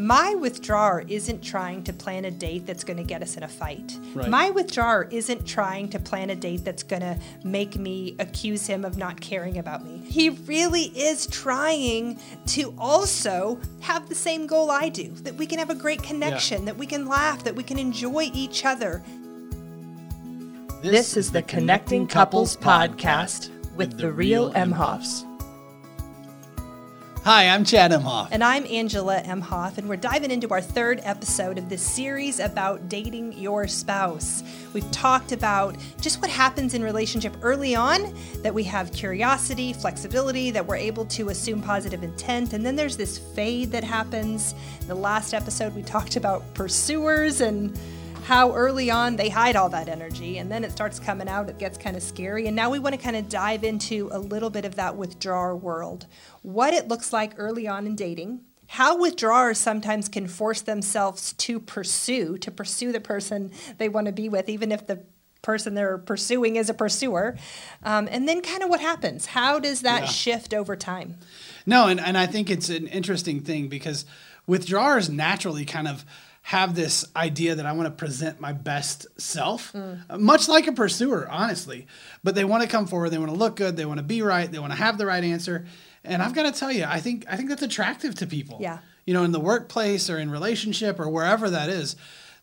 My withdrawer isn't trying to plan a date that's going to get us in a fight. Right. My withdrawer isn't trying to plan a date that's going to make me accuse him of not caring about me. He really is trying to also have the same goal I do that we can have a great connection, that we can laugh, that we can enjoy each other. This is the Connecting Couples Podcast with the real Emhoffs. Hi, I'm Chad Emhoff. And I'm Angela Emhoff, and we're diving into our third episode of this series about dating your spouse. We've talked about just what happens in relationship early on, that we have curiosity, flexibility, that we're able to assume positive intent, and then there's this fade that happens. In The last episode we talked about pursuers and how early on they hide all that energy and then it starts coming out it gets kind of scary and now we want to kind of dive into a little bit of that withdrawer world. What it looks like early on in dating how withdrawers sometimes can force themselves to pursue to pursue the person they want to be with even if the person they're pursuing is a pursuer um, and then kind of what happens? How does that Yeah. shift over time? No, and, and I think it's an interesting thing because withdrawers naturally kind of have this idea that I want to present my best self, uh, much like a pursuer, honestly. But they want to come forward, they want to look good, they want to be right, they want to have the right answer. And I've got to tell you, I think I think that's attractive to people. Yeah. You know, in the workplace or in relationship or wherever that is.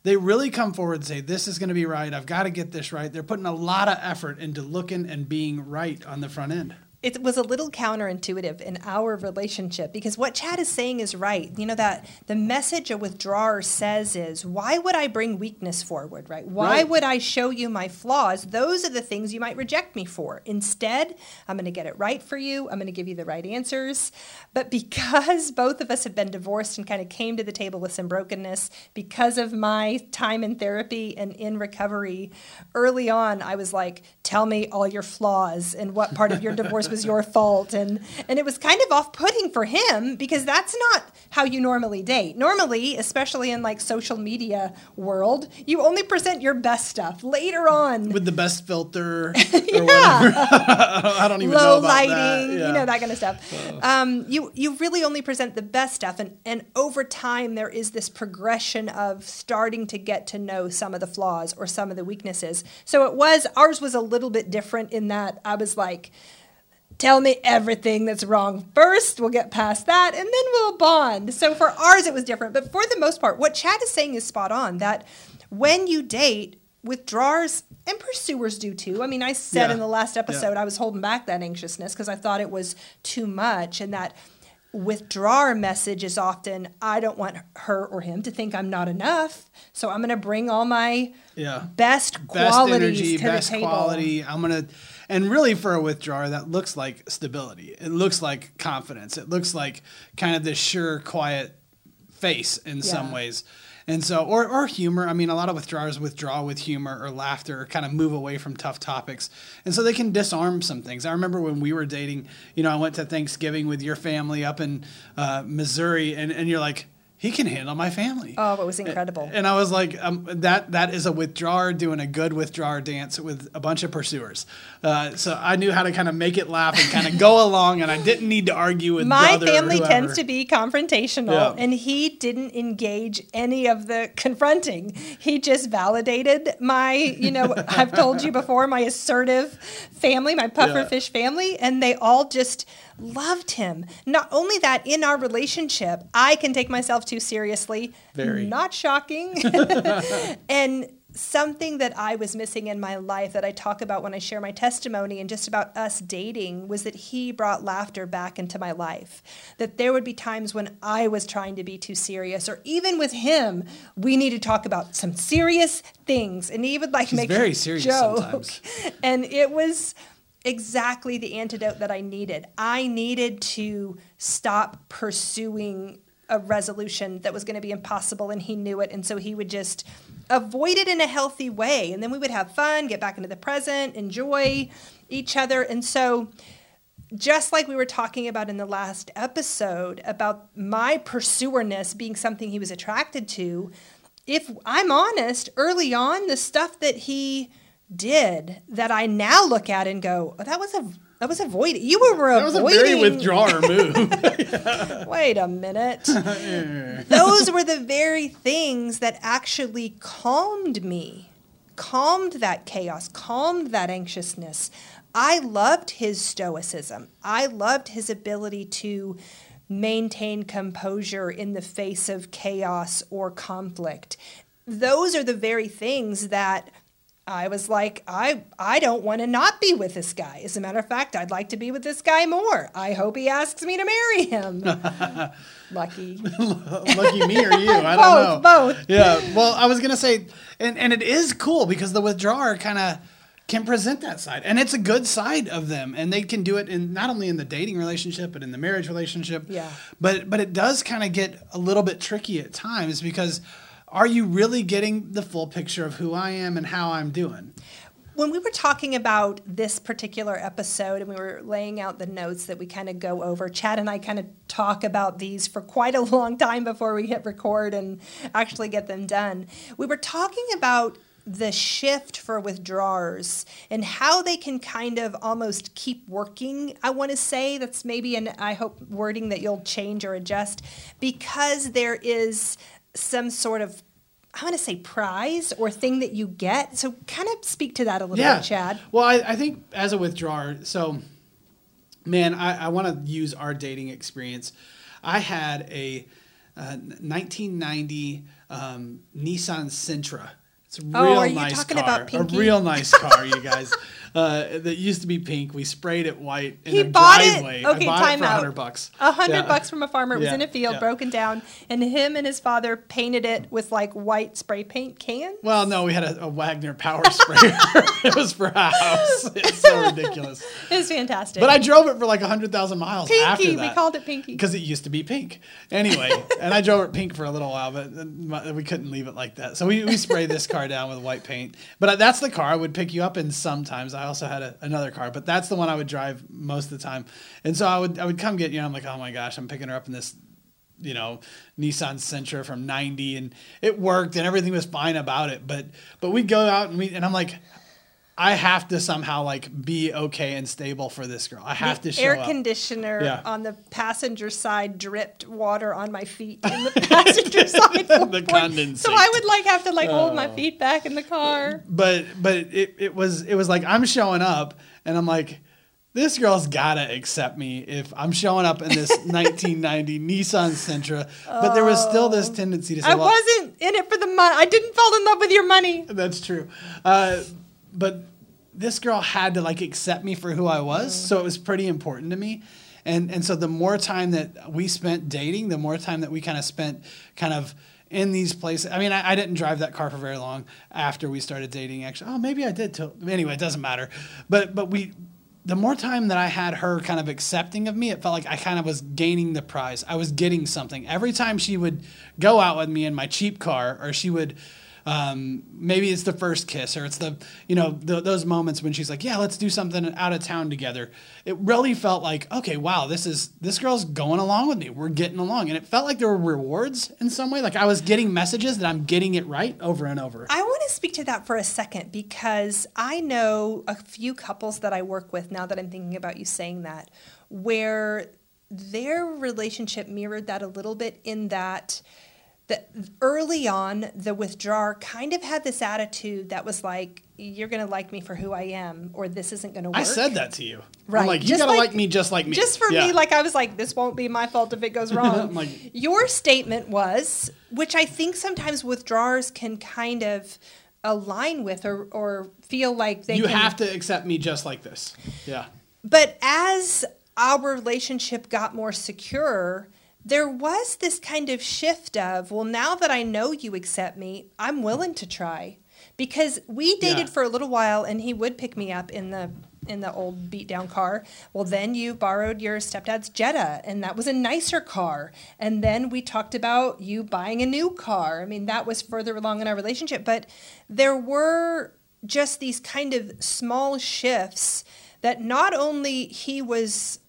They really come forward and say, This is going to be right. I've got to get this right. They're putting a lot of effort into looking and being right on the front end. It was a little counterintuitive in our relationship because what Chad is saying is right. You know that the message a withdrawer says is, why would I bring weakness forward, right? Why Right. would I show you my flaws? Those are the things you might reject me for. Instead, I'm going to get it right for you. I'm going to give you the right answers. But because both of us have been divorced and kind of came to the table with some brokenness because of my time in therapy and in recovery, early on I was like, tell me all your flaws and what part of your divorce was your fault and and it was kind of off-putting for him because that's not how you normally date normally especially in like social media world you only present your best stuff later on with the best filter or whatever. I don't even know low about lighting, that. you know that kind of stuff. Um, you you really only present the best stuff, and and over time there is this progression of starting to get to know some of the flaws or some of the weaknesses. So it was ours was a little bit different in that I was like. Tell me everything that's wrong first. We'll get past that and then we'll bond. So for ours, it was different. But for the most part, what Chad is saying is spot on that when you date, withdrawers and pursuers do too. I mean, I said Yeah. in the last episode, Yeah. I was holding back that anxiousness because I thought it was too much and that withdrawer message is often I don't want her or him to think I'm not enough. So I'm going to bring all my Yeah. best Best qualities energy, to best the table. quality. I'm gonna, and really for a withdrawer, that looks like stability. It looks like confidence. It looks like kind of this sure, quiet face in some ways. And so, or, or humor. I mean, a lot of withdrawers withdraw with humor or laughter, or kind of move away from tough topics. And so they can disarm some things. I remember when we were dating, you know, I went to Thanksgiving with your family up in uh, Missouri, and, and you're like, he can handle my family. Oh, it was incredible. And I was like, um, that that is a withdrawer doing a good withdrawer dance with a bunch of pursuers. Uh, so I knew how to kind of make it laugh and kind of go along, and I didn't need to argue with My family tends to be confrontational, Yeah. and he didn't engage any of the confronting. He just validated my, you know, I've told you before, my assertive family, my pufferfish family, and they all just loved him. Not only that, in our relationship, I can take myself too seriously. Very. Not shocking. and something that I was missing in my life that I talk about when I share my testimony and just about us dating was that he brought laughter back into my life. That there would be times when I was trying to be too serious, or even with him, we need to talk about some serious things, and he would like She's make very serious joke. sometimes. And it was exactly the antidote that I needed. I needed to stop pursuing a resolution that was going to be impossible and he knew it and so he would just avoid it in a healthy way and then we would have fun get back into the present enjoy each other and so just like we were talking about in the last episode about my pursuerness being something he was attracted to if i'm honest early on the stuff that he did that i now look at and go oh, that was a That was avoiding. You were That was a very withdrawer move. Wait a minute. Those were the very things that actually calmed me, calmed that chaos, calmed that anxiousness. I loved his stoicism. I loved his ability to maintain composure in the face of chaos or conflict. Those are the very things that I was like, I I don't want to not be with this guy. As a matter of fact, I'd like to be with this guy more. I hope he asks me to marry him. Lucky. Lucky me or you? I don't Both, know. both. Yeah. Well, I was gonna say, and and it is cool because the withdrawer kind of can present that side, and it's a good side of them, and they can do it in not only in the dating relationship but in the marriage relationship. Yeah. But but it does kind of get a little bit tricky at times because are you really getting the full picture of who I am and how I'm doing? when we were talking about this particular episode and we were laying out the notes that we kind of go over, Chad and I kind of talk about these for quite a long time before we hit record and actually get them done. We were talking about the shift for withdrawers and how they can kind of almost keep working. I want to say that's maybe an I hope wording that you'll change or adjust because there is some sort of I want to say prize or thing that you get. So kind of speak to that a little bit, Chad. Well, I, I think as a withdrawer, so man, I, I want to use our dating experience. I had a uh, 1990 um, Nissan Sentra. It's a real Oh, are you nice talking car. about a real nice car, you guys. Uh, that used to be pink. We sprayed it white in He a bought it- okay, I bought time it for out. 100 bucks. A hundred Yeah. bucks from a farmer. It was Yeah, in a field, yeah. broken down, and him and his father painted it with like white spray paint cans. Well, no, we had a, a Wagner power sprayer. it was for a house. It's so ridiculous. It was fantastic. But I drove it for like 100,000 miles after Pinky, that. we called it Pinky. Because it used to be pink. Anyway, and I drove it pink for a little while, but we couldn't leave it like that. So we, we sprayed this car down with white paint. But that's the car I would pick you up in sometimes. I also had a, another car, but that's the one I would drive most of the time. And so I would I would come get you, and I'm like, oh my gosh, I'm picking her up in this you know Nissan Sentra from 90 and it worked and everything was fine about it but but we'd go out and we and I'm like I have to somehow like be okay and stable for this girl. I have to show air up. conditioner Yeah. on the passenger side dripped water on my feet in the passenger side. The condensate. So I would like have to like hold Oh. my feet back in the car. but but it, it was it was like I'm showing up and I'm like this girl's gotta accept me if I'm showing up in this 1990 Nissan Sentra. But there was still this tendency to say, I well, wasn't in it for the money. I didn't fall in love with your money. That's true. Uh, but this girl had to like accept me for who I was, so it was pretty important to me. And and so the more time that we spent dating, the more time that we kind of spent kind of in these places. I mean, I, I didn't drive that car for very long after we started dating. Actually, oh, maybe I did. Till, anyway, it doesn't matter. But but we. The more time that I had her kind of accepting of me, it felt like I kind of was gaining the prize. I was getting something. Every time she would go out with me in my cheap car, or she would um, maybe it's the first kiss or it's the you know th those moments when she's like yeah let's do something out of town together. It really felt like okay wow this is this girl's going along with me. We're getting along. And it felt like there were rewards in some way. Like i was getting messages that i'm getting it right over and over. I want to speak to that for a second because I know a few couples that I work with now that I'm thinking about you saying that, where their relationship mirrored that a little bit in that that early on the withdrawer kind of had this attitude that was like you're going to like me for who I am or this isn't going to work. i said that to you Right. i'm like you gotta like- like, me just like me Just for Yeah. me, like I was like, this won't be my fault if it goes wrong. Like- Your statement was, which I think sometimes withdrawers can kind of align with or, or feel like they you can, have to accept me just like this yeah But as our relationship got more secure, there was this kind of shift of, well, now that I know you accept me, I'm willing to try. Because we dated Yeah. for a little while and he would pick me up in the in the old beat down car. Well, then you borrowed your stepdad's Jetta and that was a nicer car. And then we talked about you buying a new car. I mean, that was further along in our relationship, but there were just these kind of small shifts that not only he was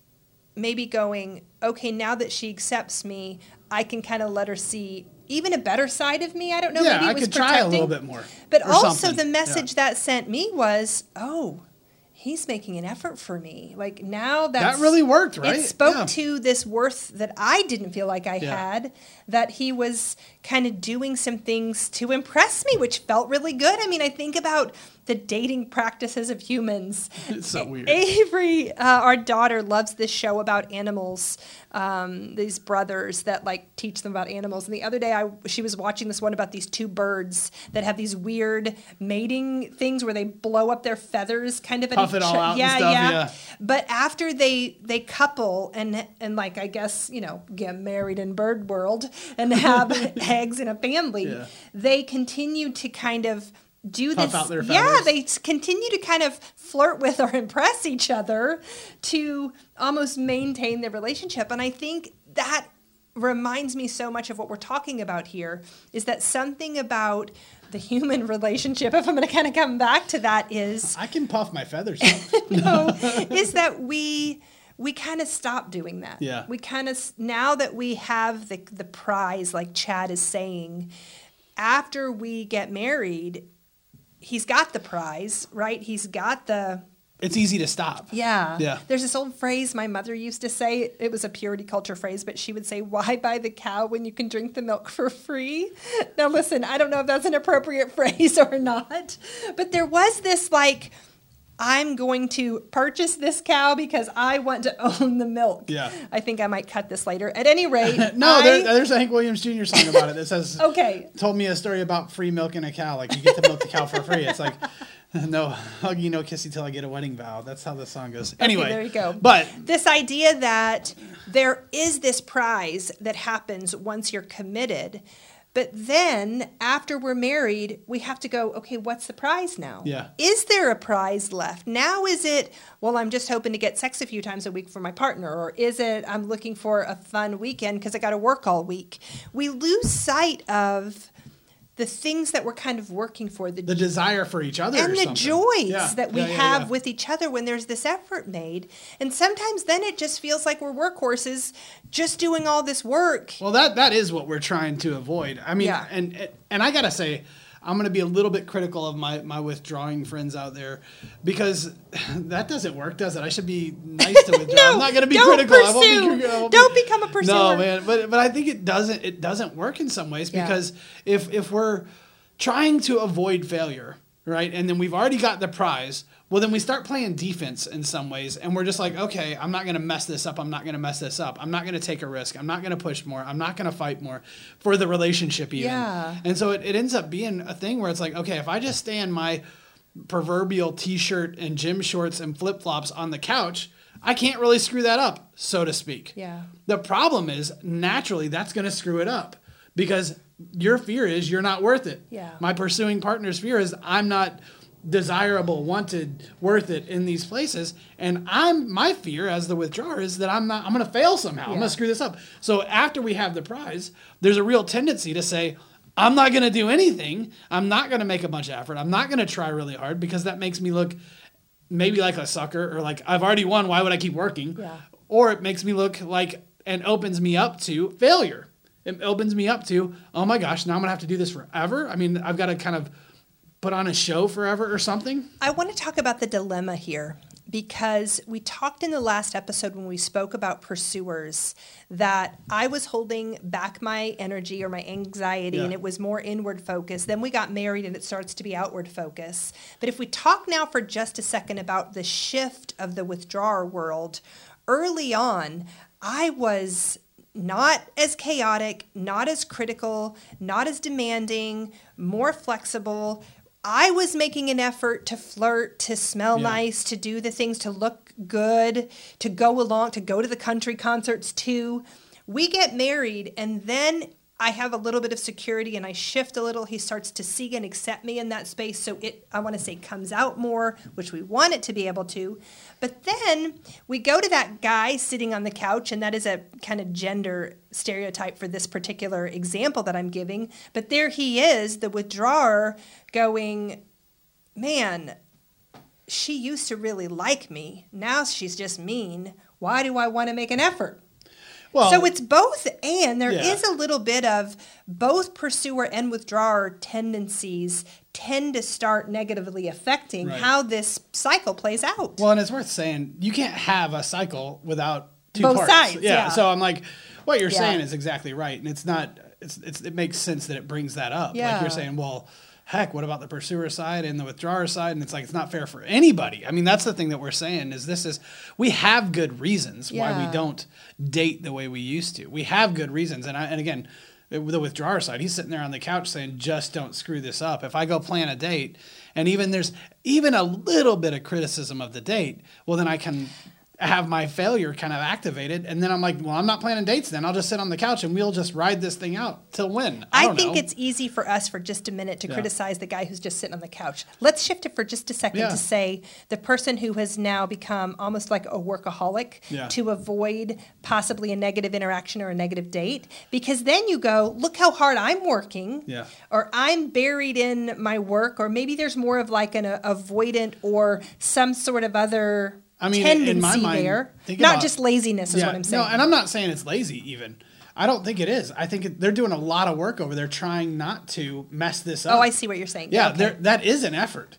maybe going, okay, now that she accepts me, I can kind of let her see even a better side of me. I don't know. yeah maybe it i was could try a little bit more But also, something. the Yeah. message that sent me was, oh, he's making an effort for me. Like now That really worked, right? It spoke Yeah. to this worth that I didn't feel like I Yeah. had, that he was kind of doing some things to impress me, which felt really good. I mean, I think about the dating practices of humans. It's so weird. Avery, uh, our daughter, loves this show about animals. Um, these brothers that like teach them about animals. And the other day, I she was watching this one about these two birds that have these weird mating things where they blow up their feathers, kind of. Puff it all out and yeah, stuff, yeah, yeah. But after they they couple and and like I guess you know get married in bird world and have eggs in a family, Yeah. they continue to kind of do Puff this. yeah, they continue to kind of flirt with or impress each other to almost maintain their relationship. And I think that reminds me so much of what we're talking about here is that something about the human relationship, if I'm going to kind of come back to that, is I can puff my feathers. no, is that we we kind of stop doing that. Yeah. We kind of now that we have the the prize, like Chad is saying, after we get married, he's got the prize, right? He's got the it's easy to stop. yeah. Yeah. There's this old phrase my mother used to say. It was a purity culture phrase, but she would say, Why buy the cow when you can drink the milk for free? Now, listen, I don't know if that's an appropriate phrase or not, but there was this like, I'm going to purchase this cow because I want to own the milk. Yeah. I think I might cut this later. At any rate, No, I- there, there's a Hank Williams Jr. song about it that says, Okay. told me a story about free milking a cow. Like you get to milk the cow for free. It's like, no huggy, no kissy till I get a wedding vow. That's how the song goes. Anyway, there you go. But this idea that there is this prize that happens once you're committed but then after we're married we have to go okay what's the prize now? Yeah. is there a prize left? Now is it well i'm just hoping to get sex a few times a week for my partner or is it i'm looking for a fun weekend because i got to work all week? We lose sight of the things that we're kind of working for the the desire for each other and the something. joys Yeah, that we yeah, yeah, have with each other when there's this effort made. And sometimes then it just feels like we're workhorses just doing all this work. Well, that that is what we're trying to avoid. I mean, and and I gotta say, I'm gonna be a little bit critical of my my withdrawing friends out there because that doesn't work, does it? I should be nice to withdraw. No, I'm not gonna be don't critical. I won't be pursue. critical. I won't be- Don't become a pursuer. No, man. But but I think it doesn't it doesn't work in some ways Yeah. because if if we're trying to avoid failure, right, and then we've already got the prize. Well, then we start playing defense in some ways, and we're just like, okay, I'm not going to mess this up. I'm not going to mess this up. I'm not going to take a risk. I'm not going to push more. I'm not going to fight more for the relationship, even. Yeah. And so it, it ends up being a thing where it's like, okay, if I just stay in my proverbial t-shirt and gym shorts and flip-flops on the couch, I can't really screw that up, so to speak. Yeah. The problem is naturally that's going to screw it up because your fear is you're not worth it. Yeah. My pursuing partner's fear is I'm not desirable, wanted, worth it in these places, and I'm my fear as the withdrawer is that I'm not I'm going to fail somehow. I'm going to screw this up. So after we have the prize, there's a real tendency to say I'm not going to do anything. I'm not going to make a bunch of effort. I'm not going to try really hard because that makes me look maybe like a sucker or like I've already won. Why would I keep working? Yeah. Or it makes me look like and opens me up to failure. It opens me up to oh my gosh, now I'm gonna have to do this forever. I mean, I've got to kind of put on a show forever or something. I want to talk about the dilemma here because we talked in the last episode when we spoke about pursuers that I was holding back my energy or my anxiety Yeah. and it was more inward focus. Then we got married and it starts to be outward focus. But if we talk now for just a second about the shift of the withdrawer world, early on, I was not as chaotic, not as critical, not as demanding, more flexible. I was making an effort to flirt, to smell Yeah. nice, to do the things, to look good, to go along, to go to the country concerts too. We get married, and then I have a little bit of security and I shift a little. He starts to see and accept me in that space. So it, I want to say, comes out more, which we want it to be able to. But then we go to that guy sitting on the couch, and that is a kind of gender stereotype for this particular example that I'm giving. But there he is, the withdrawer, going, man, she used to really like me. Now she's just mean. Why do I want to make an effort? Well- so it's both and there is Yeah. a little bit of both pursuer and withdrawer tendencies tend to start negatively affecting Right. how this cycle plays out. Well, and it's worth saying you can't have a cycle without two Both parts. sides, yeah. So I'm like, what you're Yeah. saying is exactly right, and it's not. It's, it's it makes sense that it brings that up. Like Yeah. you're saying, well, heck, what about the pursuer side and the withdrawer side? And it's like it's not fair for anybody. I mean, that's the thing that we're saying is this is we have good reasons why we don't date the way we used to. We have good reasons, and I and again. The withdrawer side, he's sitting there on the couch saying, "Just don't screw this up." If I go plan a date, and even there's even a little bit of criticism of the date, well, then I can have my failure kind of activated, and then I'm like, "Well, I'm not planning dates. Then I'll just sit on the couch and we'll just ride this thing out till when." I, I, think know. it's easy for us for just a minute to Yeah. criticize the guy who's just sitting on the couch. Let's shift it for just a second Yeah. to say the person who has now become almost like a workaholic Yeah. to avoid possibly a negative interaction or a negative date. Because then you go, look how hard I'm working, or I'm buried in my work, or maybe there's more of like an uh, avoidant or some sort of other. I mean, in tendency my mind, there, not about- just laziness, is what I'm saying. No, and I'm not saying it's lazy even. I don't think it is. I think it, they're doing a lot of work over there trying not to mess this oh, up. oh, I see what you're saying. Yeah, Okay. that is an effort.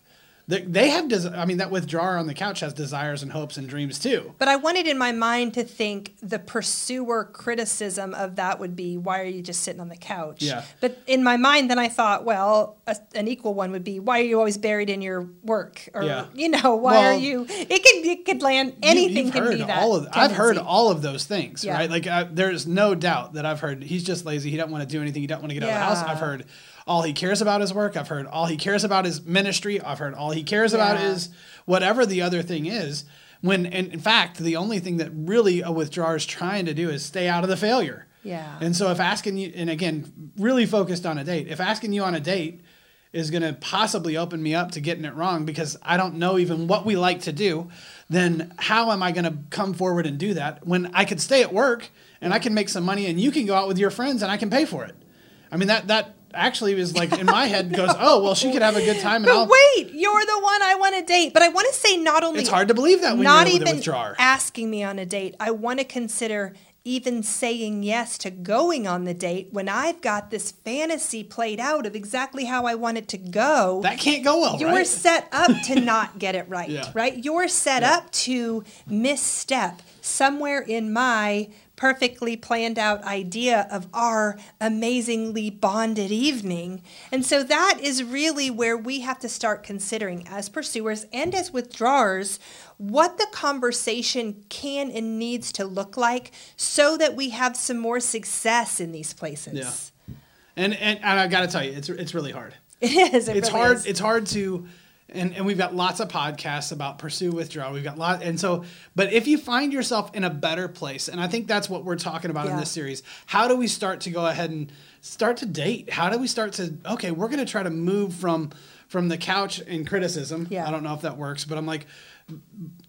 They, they have, des- I mean, that withdrawer on the couch has desires and hopes and dreams too. But I wanted in my mind to think the pursuer criticism of that would be, why are you just sitting on the couch? Yeah. But in my mind, then I thought, well, a, an equal one would be, why are you always buried in your work? Or, Yeah. you know, why Well, are you, it could, it could land, anything you've can heard be that. All of, I've heard all of those things, Yeah. right? Like, uh, there's no doubt that I've heard he's just lazy. He doesn't want to do anything. He doesn't want to get out of the house. I've heard all he cares about is work. I've heard all he cares about is ministry. I've heard all he cares about is whatever the other thing is. When, in fact, the only thing that really a withdrawer is trying to do is stay out of the failure. Yeah. And so if asking you, and again, really focused on a date, if asking you on a date is going to possibly open me up to getting it wrong because I don't know even what we like to do, then how am I going to come forward and do that when I could stay at work and I can make some money and you can go out with your friends and I can pay for it? I mean, that, that actually is like in my head goes, oh, well, she could have a good time and But I'll. wait, you're the one I want to date. But I want to say not only It's hard to believe that not even asking me on a date. I want to consider even saying yes to going on the date when I've got this fantasy played out of exactly how I want it to go. That can't go well, You're right? set up to not get it right, Yeah. right? You're set Yeah. up to misstep somewhere in my perfectly planned out idea of our amazingly bonded evening. And so that is really where we have to start considering as pursuers and as withdrawers what the conversation can and needs to look like so that we have some more success in these places. Yeah. And, and, and I got to tell you, it's, it's really hard. It is. It it's really hard is. it's hard to and, and we've got lots of podcasts about pursue withdrawal. we've got lot and so but if you find yourself in a better place and i think that's what we're talking about in this series how do we start to go ahead and start to date? How do we start to okay we're going to try to move from from the couch and criticism. Yeah. i don't know if that works but i'm like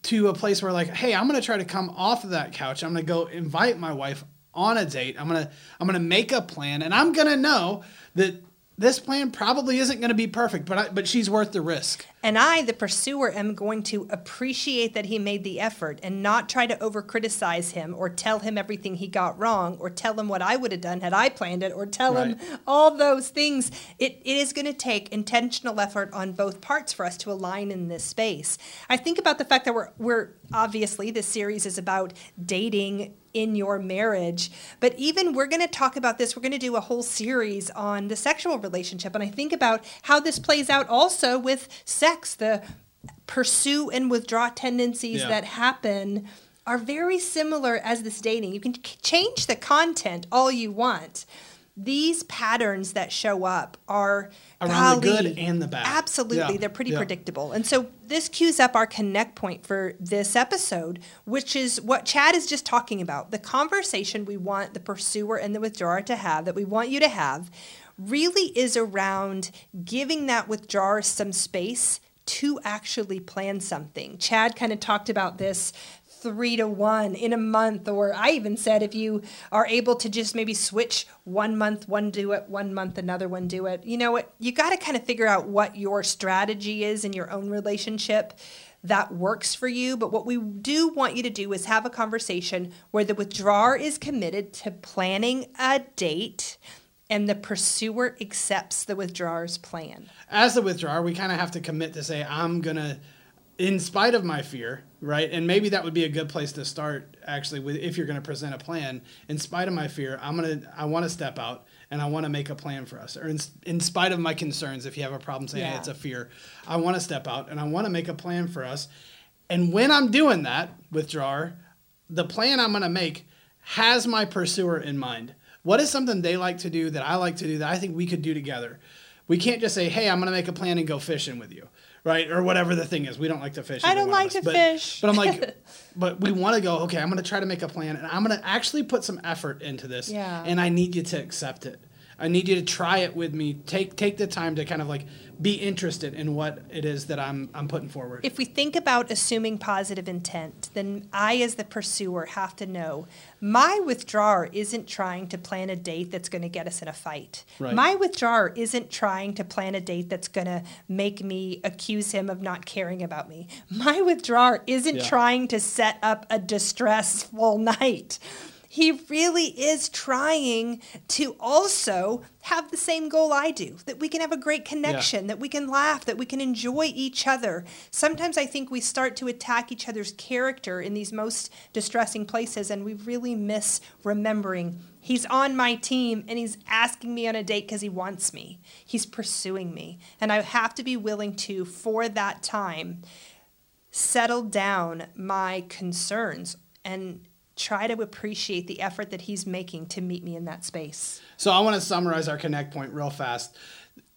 to a place where like hey i'm going to try to come off of that couch. I'm going to go invite my wife on a date. I'm going to i'm going to make a plan and i'm going to know that this plan probably isn't going to be perfect but I, but she's worth the risk And I, the pursuer, am going to appreciate that he made the effort and not try to over criticize him or tell him everything he got wrong or tell him what I would have done had I planned it or tell him all those things. It, it is going to take intentional effort on both parts for us to align in this space. I think about the fact that we're, we're obviously, this series is about dating in your marriage. But even we're going to talk about this, we're going to do a whole series on the sexual relationship. And I think about how this plays out also with sex, the pursue and withdraw tendencies Yeah. that happen are very similar as this dating. You can change the content all you want. These patterns that show up are Around the good and the bad. Absolutely, Yeah, they're pretty yeah. predictable. And so this cues up our connect point for this episode, which is what Chad is just talking about. The conversation we want the pursuer and the withdrawer to have, that we want you to have, really is around giving that withdrawer some space to actually plan something. Chad kind of talked about this three to one in a month, or I even said if you are able to just maybe switch one month, one do it, one month, another one do it. You know what? You got to kind of figure out what your strategy is in your own relationship. that works for you. But what we do want you to do is have a conversation where the withdrawer is committed to planning a date and the pursuer accepts the withdrawer's plan. As the withdrawer, we kind of have to commit to say, I'm going to, in spite of my fear, right? And maybe that would be a good place to start actually with if you're going to present a plan. In spite of my fear, I'm going to, I want to step out and I want to make a plan for us. Or in, in spite of my concerns, if you have a problem saying Yeah. hey, it's a fear, I want to step out and I want to make a plan for us. And when I'm doing that, withdrawer, the plan I'm going to make has my pursuer in mind. What is something they like to do that I like to do that I think we could do together? We can't just say, "Hey, I'm going to make a plan and go fishing with you," right? Or whatever the thing is. We don't like to fish. I don't like to But- fish. But I'm like, but we want to go. Okay, I'm going to try to make a plan, and I'm going to actually put some effort into this. Yeah. And I need you to accept it. I need you to try it with me. Take take the time to kind of like be interested in what it is that I'm I'm putting forward. If we think about assuming positive intent, then I, as the pursuer, have to know my withdrawer isn't trying to plan a date that's going to get us in a fight. Right. My withdrawer isn't trying to plan a date that's going to make me accuse him of not caring about me. My withdrawer isn't Yeah. trying to set up a distressful night. He really is trying to also have the same goal I do that we can have a great connection, that we can laugh, that we can enjoy each other. Sometimes I think we start to attack each other's character in these most distressing places, and we really miss remembering he's on my team and he's asking me on a date because he wants me. He's pursuing me. And I have to be willing to, for that time, settle down my concerns and try to appreciate the effort that he's making to meet me in that space. So I want to summarize our connect point real fast.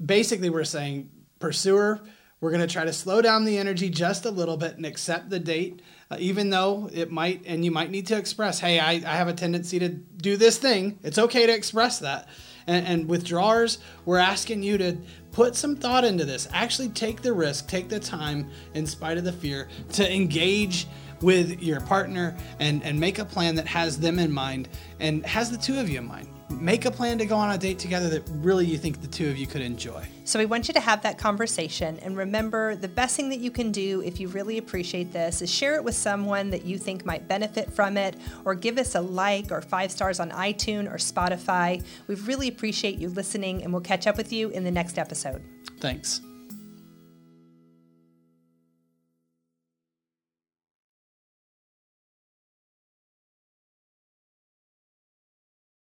Basically, we're saying pursuer, we're going to try to slow down the energy just a little bit and accept the date, uh, even though it might, and you might need to express, hey, I, I have a tendency to do this thing. It's okay to express that. And, and withdrawers, we're asking you to put some thought into this. Actually, take the risk, take the time, in spite of the fear, to engage with your partner and, and make a plan that has them in mind and has the two of you in mind. Make a plan to go on a date together that really you think the two of you could enjoy. So we want you to have that conversation and remember the best thing that you can do if you really appreciate this is share it with someone that you think might benefit from it or give us a like or 5 stars on iTunes or Spotify. We really appreciate you listening and we'll catch up with you in the next episode. Thanks.